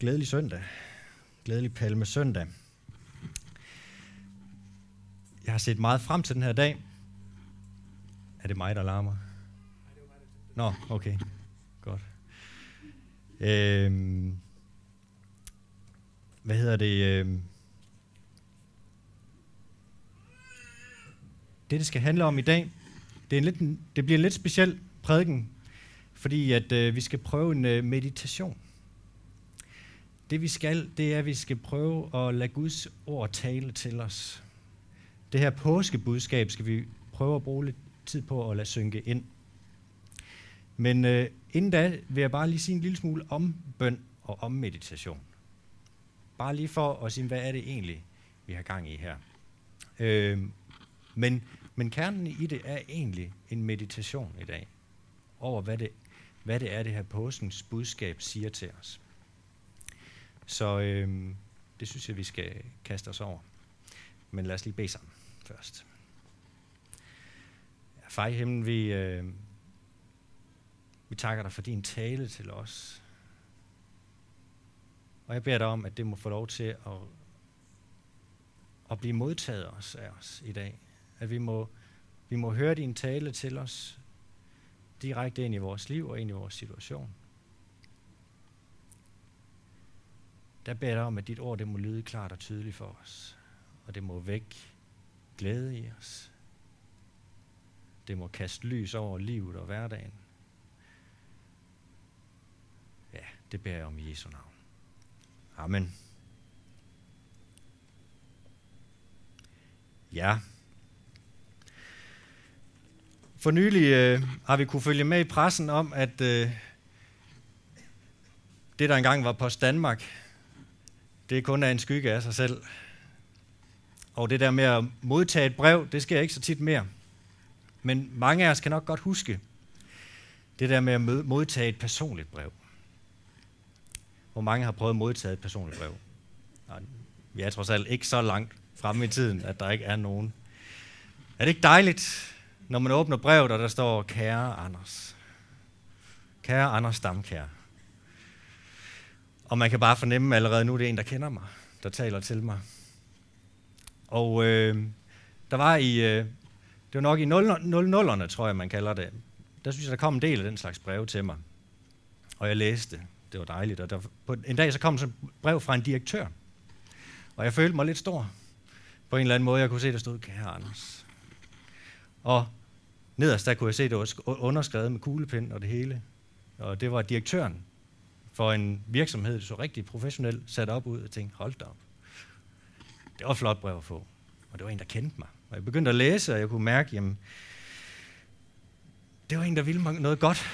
Glædelig søndag. Glædelig palme søndag. Jeg har set meget frem til den her dag. Er det mig, der larmer? Nå, okay. Godt. Øhm, hvad hedder det? Øhm, det, det skal handle om i dag, det, er en lidt, det bliver en lidt speciel prædiken, fordi at øh, vi skal prøve en øh, meditation. Det vi skal, det er, at vi skal prøve at lade Guds ord tale til os. Det her påskebudskab skal vi prøve at bruge lidt tid på at lade synke ind. Men øh, inden da vil jeg bare lige sige en lille smule om bøn og om meditation. Bare lige for at sige, hvad er det egentlig, vi har gang i her. Øh, men, men kernen i det er egentlig en meditation i dag over, hvad det, hvad det er, det her påskens budskab siger til os. Så øh, det synes jeg, vi skal kaste os over. Men lad os lige bede sammen først. Far i himlen, vi, øh, vi takker dig for din tale til os. Og jeg beder dig om, at det må få lov til at, at blive modtaget os af os i dag. At vi må, vi må høre din tale til os direkte ind i vores liv og ind i vores situation. Der beder jeg om, at dit ord det må lyde klart og tydeligt for os. Og det må væk glæde i os. Det må kaste lys over livet og hverdagen. Ja, det beder jeg om i Jesu navn. Amen. Ja. For nylig øh, har vi kunne følge med i pressen om, at øh, det, der engang var Post Danmark, det kun er en skygge af sig selv. Og det der med at modtage et brev, det sker ikke så tit mere. Men mange af os kan nok godt huske det der med at modtage et personligt brev. Hvor mange har prøvet at modtage et personligt brev? Vi er trods alt ikke så langt fremme i tiden, at der ikke er nogen. Er det ikke dejligt, når man åbner brevet, og der står, kære Anders. Kære Anders Stamkær. Og man kan bare fornemme allerede nu, det er en, der kender mig, der taler til mig. Og øh, der var i, øh, det var nok i 00'erne, tror jeg, man kalder det. Der synes jeg, der kom en del af den slags breve til mig. Og jeg læste. Det var dejligt. Og der, på en dag så kom så et brev fra en direktør. Og jeg følte mig lidt stor. På en eller anden måde. Jeg kunne se, der stod, kære Anders. Og nederst der kunne jeg se, det var underskrevet med kuglepind og det hele. Og det var direktøren for en virksomhed, der så rigtig professionelt sat op ud, og tænkte, hold da op. Det var et flot brev at få. Og det var en, der kendte mig. Og jeg begyndte at læse, og jeg kunne mærke, jamen, det var en, der ville mig noget godt,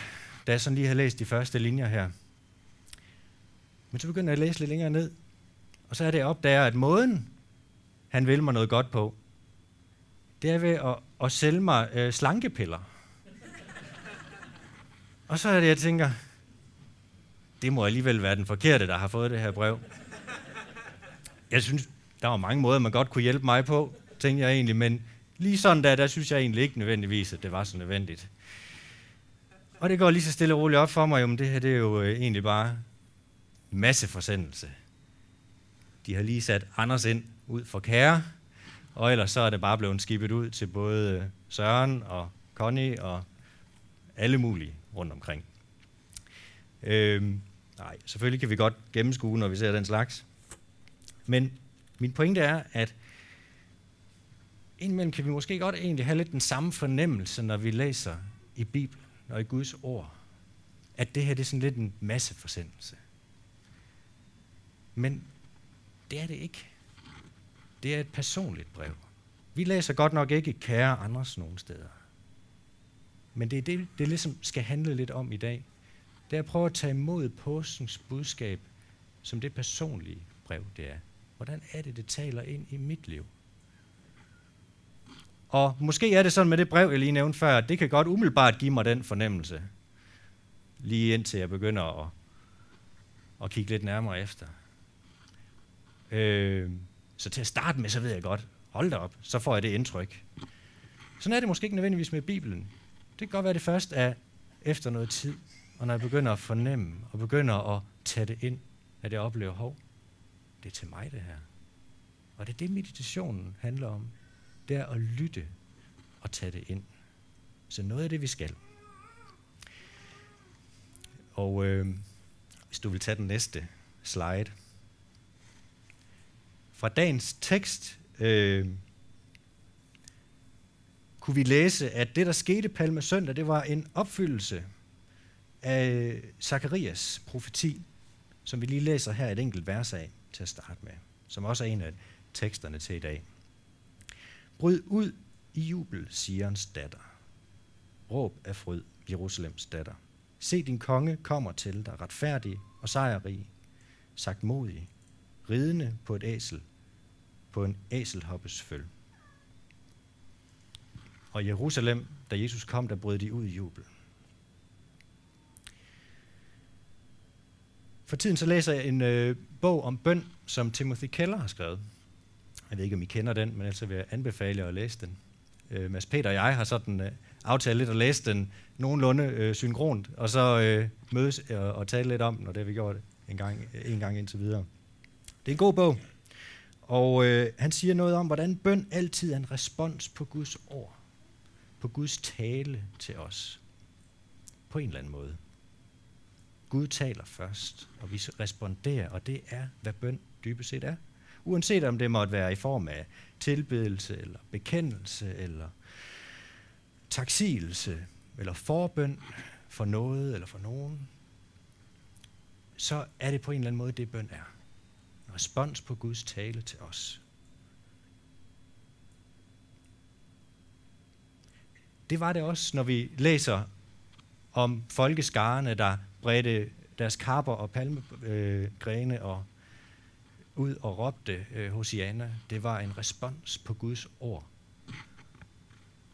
da jeg sådan lige havde læst de første linjer her. Men så begyndte jeg at læse lidt længere ned, og så er det, op, opdager, at måden, han vil mig noget godt på, det er ved at, at sælge mig øh, slankepiller. og så er det, jeg tænker, det må alligevel være den forkerte, der har fået det her brev. Jeg synes, der var mange måder, man godt kunne hjælpe mig på, tænkte jeg egentlig, men lige sådan der, der synes jeg egentlig ikke nødvendigvis, at det var så nødvendigt. Og det går lige så stille og roligt op for mig, men det her det er jo øh, egentlig bare masse forsendelse. De har lige sat Anders ind ud for kære, og ellers så er det bare blevet skibet ud til både øh, Søren og Connie og alle mulige rundt omkring. Øh, nej, selvfølgelig kan vi godt gennemskue, når vi ser den slags. Men min pointe er, at indimellem kan vi måske godt egentlig have lidt den samme fornemmelse, når vi læser i Bibelen og i Guds ord, at det her det er sådan lidt en masseforsendelse. Men det er det ikke. Det er et personligt brev. Vi læser godt nok ikke kære andres nogen steder. Men det er det, det ligesom skal handle lidt om i dag. Det er at prøve at tage imod påskens budskab som det personlige brev, det er. Hvordan er det, det taler ind i mit liv? Og måske er det sådan med det brev, jeg lige nævnte før, at det kan godt umiddelbart give mig den fornemmelse, lige indtil jeg begynder at, at kigge lidt nærmere efter. Øh, så til at starte med, så ved jeg godt, hold da op, så får jeg det indtryk. Sådan er det måske ikke nødvendigvis med Bibelen. Det kan godt være, det først er efter noget tid, og når jeg begynder at fornemme, og begynder at tage det ind, at jeg oplever, hov, det er til mig det her. Og det er det, meditationen handler om. Det er at lytte og tage det ind. Så noget af det, vi skal. Og øh, hvis du vil tage den næste slide. Fra dagens tekst øh, kunne vi læse, at det, der skete palme søndag, det var en opfyldelse af øh, Zakarias profeti, som vi lige læser her et enkelt vers af til at starte med, som også er en af teksterne til i dag. Bryd ud i jubel, Sions datter. Råb af fryd, Jerusalems datter. Se, din konge kommer til dig, retfærdig og sejrrig, sagt modig, ridende på et æsel, på en æselhoppes føl. Og Jerusalem, da Jesus kom, der brød de ud i jubel. For tiden så læser jeg en øh, bog om bøn, som Timothy Keller har skrevet. Jeg ved ikke, om I kender den, men ellers vil jeg anbefale jer at læse den. Øh, Mads Peter og jeg har sådan øh, aftalt lidt at læse den nogenlunde øh, synkront, og så øh, mødes og, og tale lidt om den, og det har vi gjort en gang, en gang indtil videre. Det er en god bog, og øh, han siger noget om, hvordan bøn altid er en respons på Guds ord, på Guds tale til os, på en eller anden måde. Gud taler først, og vi responderer, og det er, hvad bøn dybest set er. Uanset om det måtte være i form af tilbedelse, eller bekendelse, eller taksigelse, eller forbøn for noget eller for nogen, så er det på en eller anden måde det, bøn er. En respons på Guds tale til os. Det var det også, når vi læser om folkeskarerne, der bredte deres kapper og palmegrene og ud og råbte øh, Hosianna. Det var en respons på Guds ord.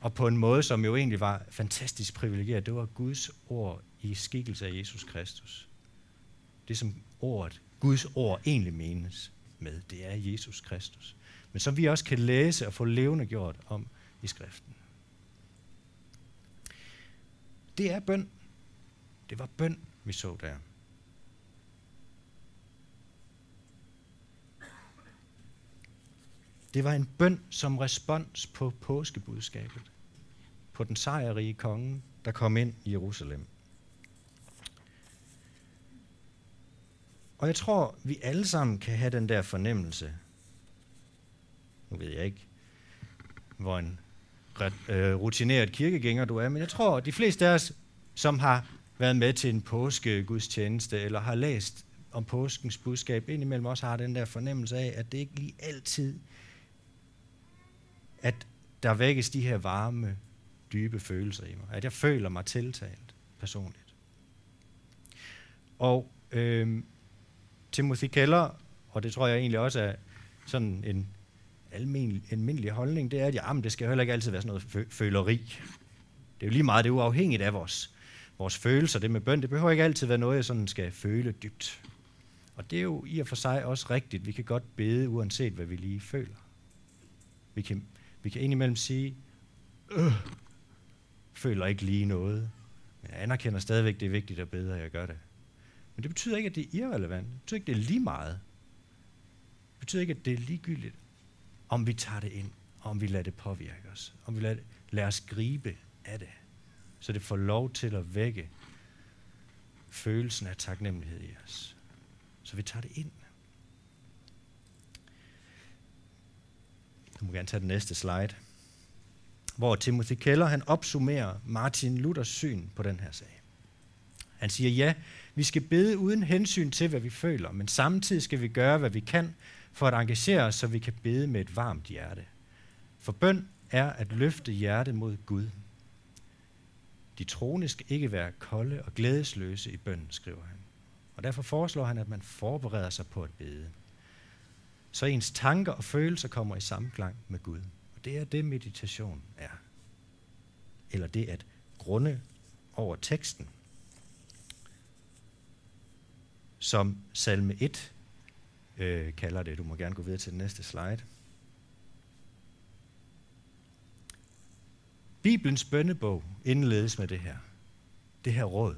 Og på en måde, som jo egentlig var fantastisk privilegeret. Det var Guds ord i skikkelse af Jesus Kristus. Det som ordet, Guds ord egentlig menes med, det er Jesus Kristus. Men som vi også kan læse og få levende gjort om i skriften. Det er bøn. Det var bøn, vi så der. Det var en bøn som respons på påskebudskabet, på den sejrige konge, der kom ind i Jerusalem. Og jeg tror, vi alle sammen kan have den der fornemmelse. Nu ved jeg ikke, hvor en øh, rutineret kirkegænger du er, men jeg tror, at de fleste af os, som har været med til en påskegudstjeneste, eller har læst om påskens budskab, indimellem også har den der fornemmelse af, at det ikke lige altid at der vækkes de her varme, dybe følelser i mig. At jeg føler mig tiltalt personligt. Og øh, Timothy Keller, og det tror jeg egentlig også er sådan en almindelig, almindelig holdning, det er, at jamen, det skal heller ikke altid være sådan noget føleri. Det er jo lige meget, det er uafhængigt af vores, vores følelser. Det med bøn, det behøver ikke altid være noget, jeg sådan skal føle dybt. Og det er jo i og for sig også rigtigt. Vi kan godt bede, uanset hvad vi lige føler. Vi kan vi kan indimellem sige, øh, føler ikke lige noget. Men jeg anerkender stadigvæk, det er vigtigt at bede, at jeg gør det. Men det betyder ikke, at det er irrelevant. Det betyder ikke, at det er lige meget. Det betyder ikke, at det er ligegyldigt, om vi tager det ind, og om vi lader det påvirke os. Om vi lader, lader os gribe af det. Så det får lov til at vække følelsen af taknemmelighed i os. Så vi tager det ind. Du må gerne tage den næste slide. Hvor Timothy Keller han opsummerer Martin Luthers syn på den her sag. Han siger, ja, vi skal bede uden hensyn til, hvad vi føler, men samtidig skal vi gøre, hvad vi kan for at engagere os, så vi kan bede med et varmt hjerte. For bøn er at løfte hjertet mod Gud. De troende skal ikke være kolde og glædesløse i bønden, skriver han. Og derfor foreslår han, at man forbereder sig på at bede så ens tanker og følelser kommer i samklang med Gud. Og det er det, meditation er. Eller det at grunde over teksten. Som salme 1 øh, kalder det. Du må gerne gå videre til den næste slide. Bibelens bønnebog indledes med det her. Det her råd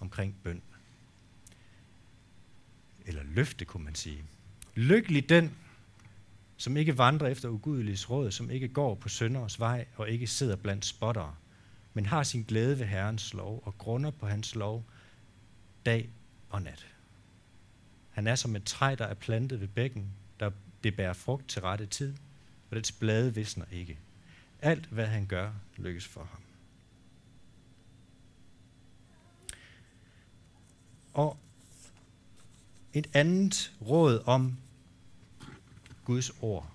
omkring bøn. Eller løfte, kunne man sige. Lykkelig den, som ikke vandrer efter ugudeliges råd, som ikke går på sønders vej og ikke sidder blandt spottere, men har sin glæde ved Herrens lov og grunder på hans lov dag og nat. Han er som et træ, der er plantet ved bækken, der det bærer frugt til rette tid, og dets blade visner ikke. Alt, hvad han gør, lykkes for ham. Og et andet råd om Guds ord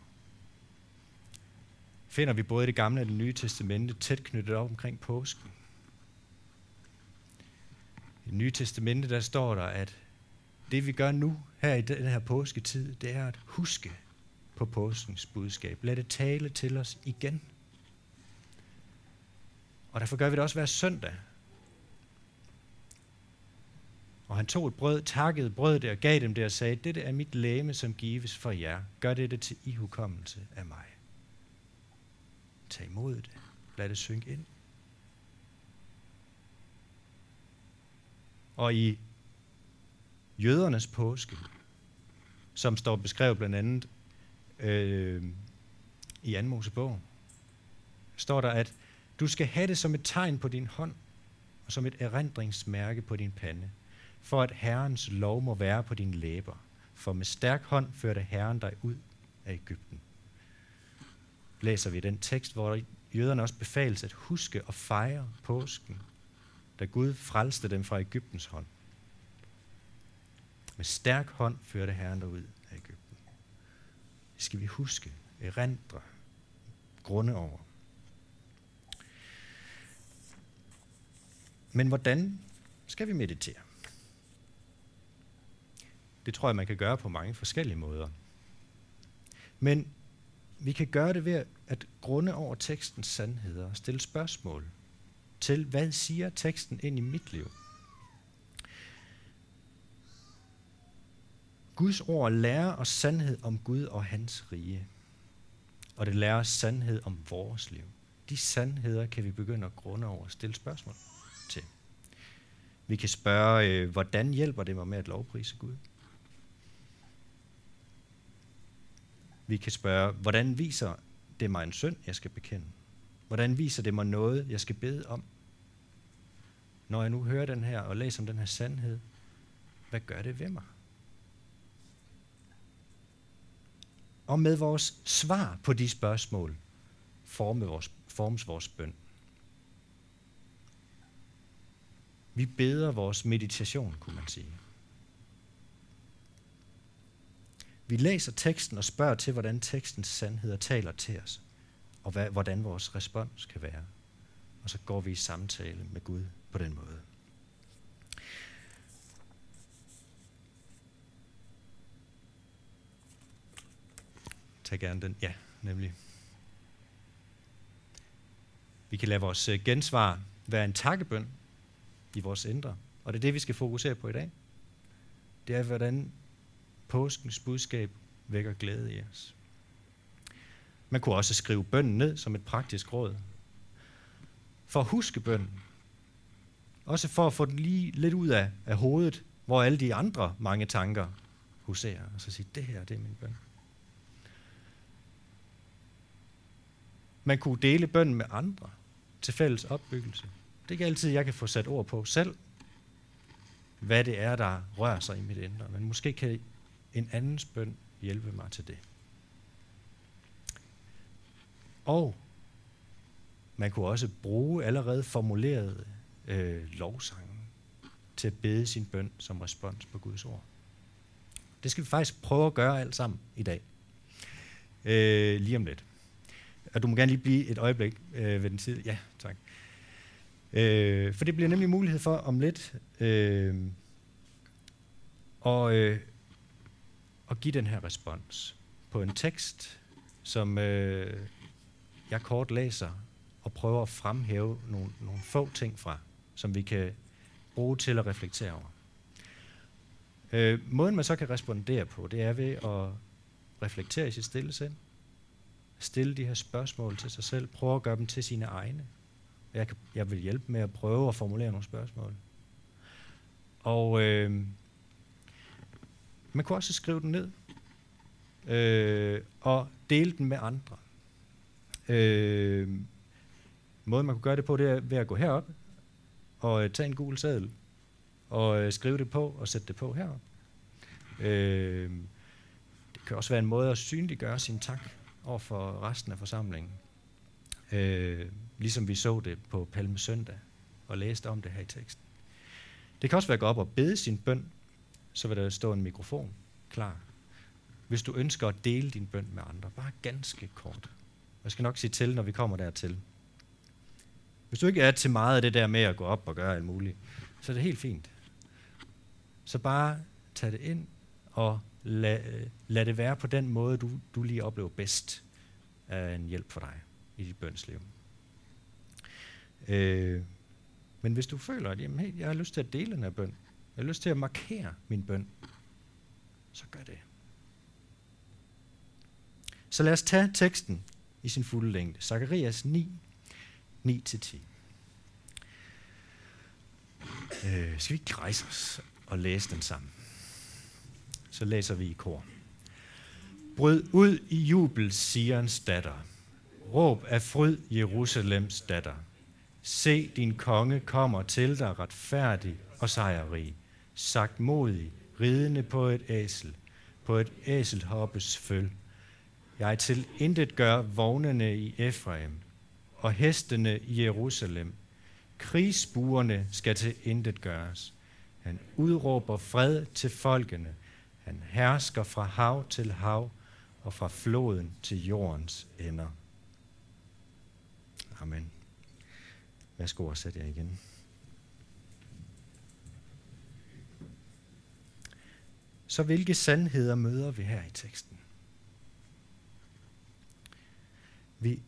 finder vi både i det gamle og det nye testamente tæt knyttet op omkring påsken. I det nye testamente der står der, at det vi gør nu her i den her påsketid, det er at huske på påskens budskab. Lad det tale til os igen. Og derfor gør vi det også hver søndag. Og han tog et brød, takkede brødet og gav dem det og sagde, dette er mit læme, som gives for jer. Gør dette til ihukommelse af mig. Tag imod det. Lad det synke ind. Og i jødernes påske, som står beskrevet blandt andet øh, i anden Mosebog, står der, at du skal have det som et tegn på din hånd, og som et erindringsmærke på din pande, for at Herrens lov må være på dine læber. For med stærk hånd førte Herren dig ud af Ægypten. Læser vi den tekst, hvor jøderne også befales at huske og fejre påsken, da Gud frelste dem fra Ægyptens hånd. Med stærk hånd førte Herren dig ud af Ægypten. Det skal vi huske, erindre, grunde over. Men hvordan skal vi meditere? Det tror jeg, man kan gøre på mange forskellige måder. Men vi kan gøre det ved at grunde over tekstens sandheder og stille spørgsmål til, hvad siger teksten ind i mit liv? Guds ord lærer os sandhed om Gud og hans rige. Og det lærer os sandhed om vores liv. De sandheder kan vi begynde at grunde over og stille spørgsmål. Vi kan spørge, øh, hvordan hjælper det mig med at lovprise Gud? Vi kan spørge, hvordan viser det mig en synd, jeg skal bekende? Hvordan viser det mig noget, jeg skal bede om? Når jeg nu hører den her og læser om den her sandhed, hvad gør det ved mig? Og med vores svar på de spørgsmål formes vores, formes vores bøn. Vi beder vores meditation, kunne man sige. Vi læser teksten og spørger til, hvordan tekstens sandheder taler til os, og hvad, hvordan vores respons kan være. Og så går vi i samtale med Gud på den måde. Tag gerne den. Ja, nemlig. Vi kan lade vores øh, gensvar være en takkebøn i vores indre. Og det er det, vi skal fokusere på i dag. Det er, hvordan påskens budskab vækker glæde i os. Man kunne også skrive bønnen ned som et praktisk råd. For at huske bønden. Også for at få den lige lidt ud af, af hovedet, hvor alle de andre mange tanker huserer. Og så sige, det her, det er min bøn. Man kunne dele bønnen med andre til fælles opbyggelse. Det er ikke altid, jeg kan få sat ord på selv, hvad det er, der rører sig i mit indre. Men måske kan en andens bøn hjælpe mig til det. Og man kunne også bruge allerede formulerede øh, lovsange til at bede sin bøn som respons på Guds ord. Det skal vi faktisk prøve at gøre alt sammen i dag. Øh, lige om lidt. Og du må gerne lige blive et øjeblik øh, ved den tid. Ja, tak. Øh, for det bliver nemlig mulighed for om lidt øh, og, øh, at give den her respons på en tekst, som øh, jeg kort læser og prøver at fremhæve nogle, nogle få ting fra, som vi kan bruge til at reflektere over. Øh, måden man så kan respondere på, det er ved at reflektere i sit stille sind, stille de her spørgsmål til sig selv, prøve at gøre dem til sine egne. Jeg, kan, jeg vil hjælpe med at prøve at formulere nogle spørgsmål. Og øh, Man kunne også skrive den ned øh, og dele den med andre. Øh, måden man kunne gøre det på, det er ved at gå herop og øh, tage en gul seddel og øh, skrive det på og sætte det på herop. Øh, det kan også være en måde at synliggøre sin tak over for resten af forsamlingen. Øh, ligesom vi så det på Palmesøndag og læste om det her i teksten. Det kan også være at gå op og bede sin bøn, så vil der stå en mikrofon klar. Hvis du ønsker at dele din bøn med andre, bare ganske kort. Jeg skal nok sige til, når vi kommer dertil. Hvis du ikke er til meget af det der med at gå op og gøre alt muligt, så er det helt fint. Så bare tag det ind og lad, lad det være på den måde, du, du lige oplever bedst af en hjælp for dig i dit bønsliv. Øh, men hvis du føler, at jamen, hey, jeg har lyst til at dele den her bøn, jeg har lyst til at markere min bøn, så gør det. Så lad os tage teksten i sin fulde længde. Zacharias 9, 9-10. Øh, skal vi ikke rejse os og læse den sammen? Så læser vi i kor. Bryd ud i jubel, Sions datter. Råb af fryd, Jerusalems datter. Se, din konge kommer til dig retfærdig og sejrrig, sagt modig, ridende på et æsel, på et æselhoppes føl. Jeg til intet gør vognene i Efraim, og hestene i Jerusalem. Krigsbuerne skal til intet gøres. Han udråber fred til folkene. Han hersker fra hav til hav og fra floden til jordens ender. Amen. Værsgo og sæt jer igen. Så hvilke sandheder møder vi her i teksten? Vi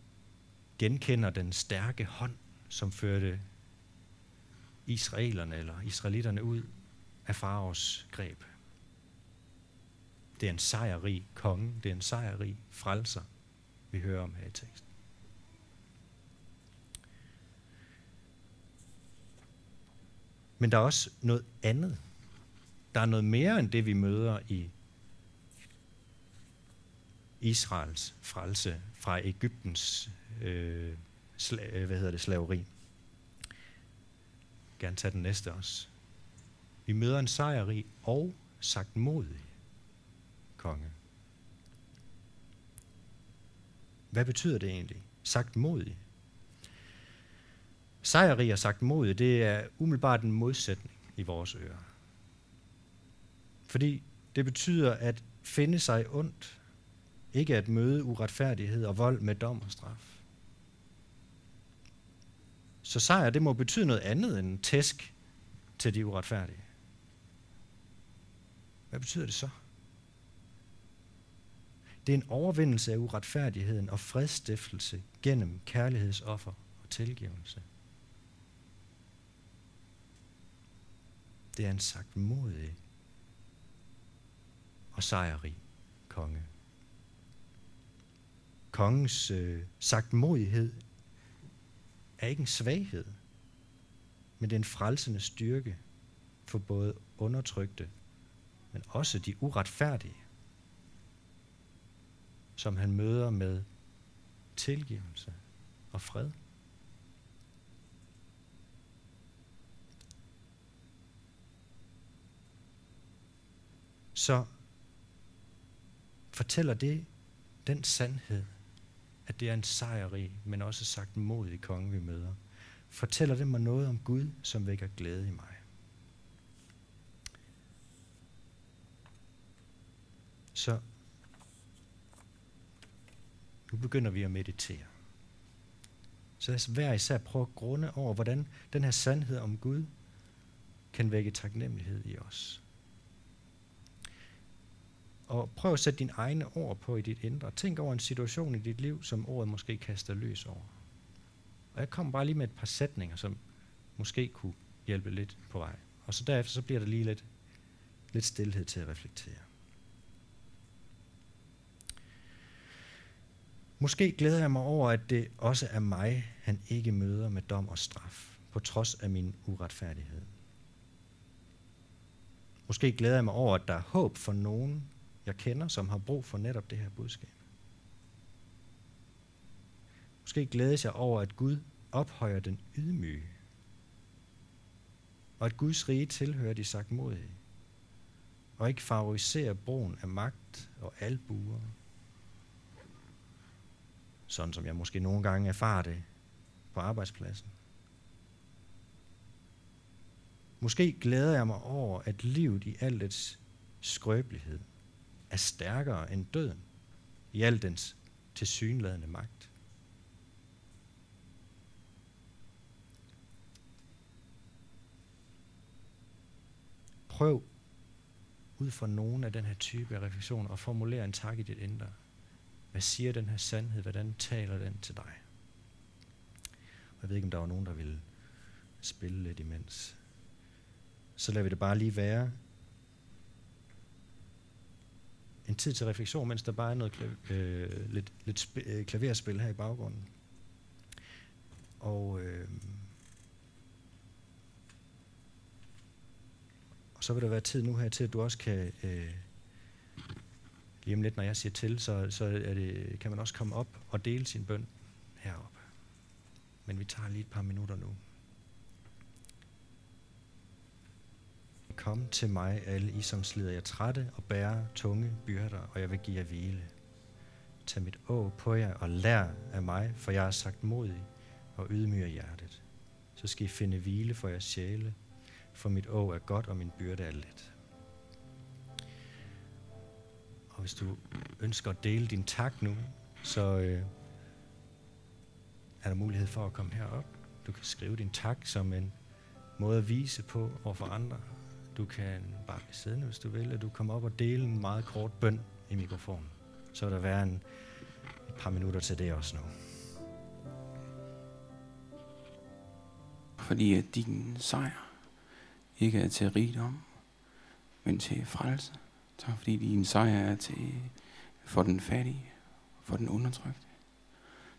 genkender den stærke hånd, som førte israelerne eller israelitterne ud af faraos greb. Det er en sejrrig konge, det er en sejrrig frelser, vi hører om her i teksten. Men der er også noget andet. Der er noget mere end det, vi møder i Israels frelse fra Ægyptens øh, sla, øh, hvad hedder det, slaveri. Gerne tage den næste også. Vi møder en sejrrig og sagt modig konge. Hvad betyder det egentlig? Sagt modig. Sejrrig og sagt mod, det er umiddelbart en modsætning i vores ører. Fordi det betyder at finde sig ondt, ikke at møde uretfærdighed og vold med dom og straf. Så sejr, det må betyde noget andet end tæsk til de uretfærdige. Hvad betyder det så? Det er en overvindelse af uretfærdigheden og fredstiftelse gennem kærlighedsoffer og tilgivelse. Det er en sagt modig og sejrig konge. Kongens øh, sagt modighed er ikke en svaghed, men det er en frelsende styrke for både undertrykte, men også de uretfærdige, som han møder med tilgivelse og fred. Så fortæller det den sandhed, at det er en sejrrig, men også sagt modig konge, vi møder. Fortæller det mig noget om Gud, som vækker glæde i mig. Så nu begynder vi at meditere. Så lad os hver især prøve at grunde over, hvordan den her sandhed om Gud kan vække taknemmelighed i os. Og prøv at sætte dine egne ord på i dit indre. Tænk over en situation i dit liv, som ordet måske kaster løs over. Og jeg kommer bare lige med et par sætninger, som måske kunne hjælpe lidt på vej. Og så derefter så bliver der lige lidt, lidt stillhed til at reflektere. Måske glæder jeg mig over, at det også er mig, han ikke møder med dom og straf, på trods af min uretfærdighed. Måske glæder jeg mig over, at der er håb for nogen, jeg kender, som har brug for netop det her budskab. Måske glædes jeg over, at Gud ophøjer den ydmyge, og at Guds rige tilhører de sagtmodige, og ikke favoriserer brugen af magt og albuer, sådan som jeg måske nogle gange erfarer det på arbejdspladsen. Måske glæder jeg mig over, at livet i al dets skrøbelighed er stærkere end døden i al dens tilsyneladende magt. Prøv ud fra nogen af den her type af refleksion og formulere en tak i dit indre. Hvad siger den her sandhed? Hvordan taler den til dig? Jeg ved ikke, om der var nogen, der ville spille lidt imens. Så lader vi det bare lige være en tid til refleksion, mens der bare er noget klav- øh, lidt, lidt sp- øh, klaverspil her i baggrunden. Og, øh, og så vil der være tid nu her til, at du også kan, øh, lige om lidt, når jeg siger til, så, så er det, kan man også komme op og dele sin bøn heroppe. Men vi tager lige et par minutter nu. Kom til mig, alle I, som slider jer trætte og bærer tunge byrder, og jeg vil give jer hvile. Tag mit å på jer og lær af mig, for jeg er sagt modig og ydmyg hjertet. Så skal I finde hvile for jeres sjæle, for mit å er godt, og min byrde er let. Og hvis du ønsker at dele din tak nu, så øh, er der mulighed for at komme herop. Du kan skrive din tak som en måde at vise på over for andre, du kan bare blive siddende, hvis du vil, og du kommer op og dele en meget kort bøn i mikrofonen. Så vil der være en, et par minutter til det også nu. Fordi at din sejr ikke er til rigdom, men til frelse. Tak fordi din sejr er til for den fattige, for den undertrykte.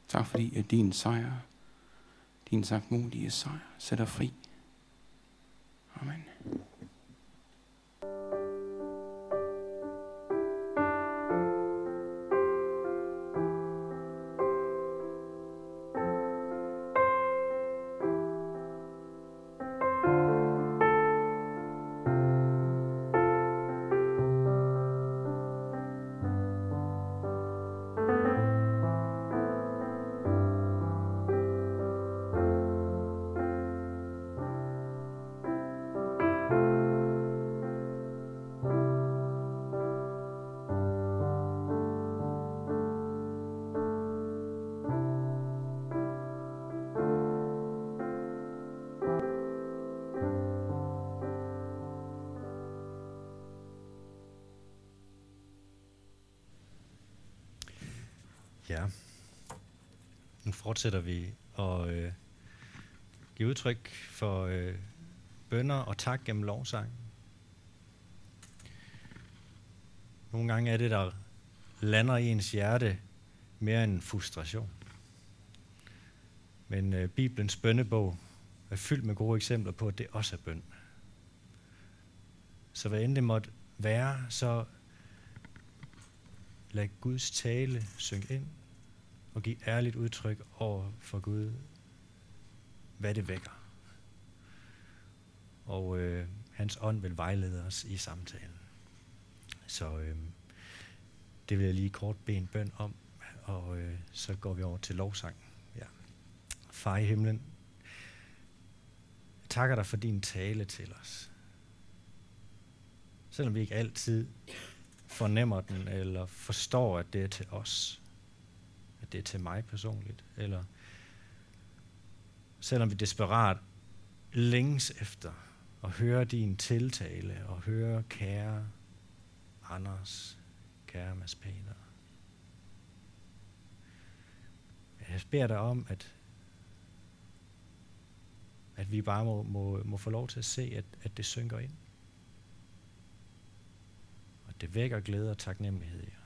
Tak fordi at din sejr, din sagtmodige sejr, sætter fri. Amen. Ja. Nu fortsætter vi og øh, give udtryk for øh, bønder og tak gennem lovsang. Nogle gange er det, der lander i ens hjerte mere end frustration. Men øh, Bibelens bønnebog er fyldt med gode eksempler på, at det også er bøn. Så hvad end det måtte være, så lad Guds tale synge ind og give ærligt udtryk over for Gud, hvad det vækker. Og øh, hans ånd vil vejlede os i samtalen. Så øh, det vil jeg lige kort bede en bøn om, og øh, så går vi over til lovsang. Ja. Far i himlen, jeg takker dig for din tale til os. Selvom vi ikke altid fornemmer den, eller forstår, at det er til os. At det er til mig personligt. Eller selvom vi desperat længes efter at høre din tiltale, og høre kære Anders, kære Mads Peter. Jeg beder dig om, at, at vi bare må, må, må få lov til at se, at, at det synker ind. Og det vækker glæde og taknemmelighed i os.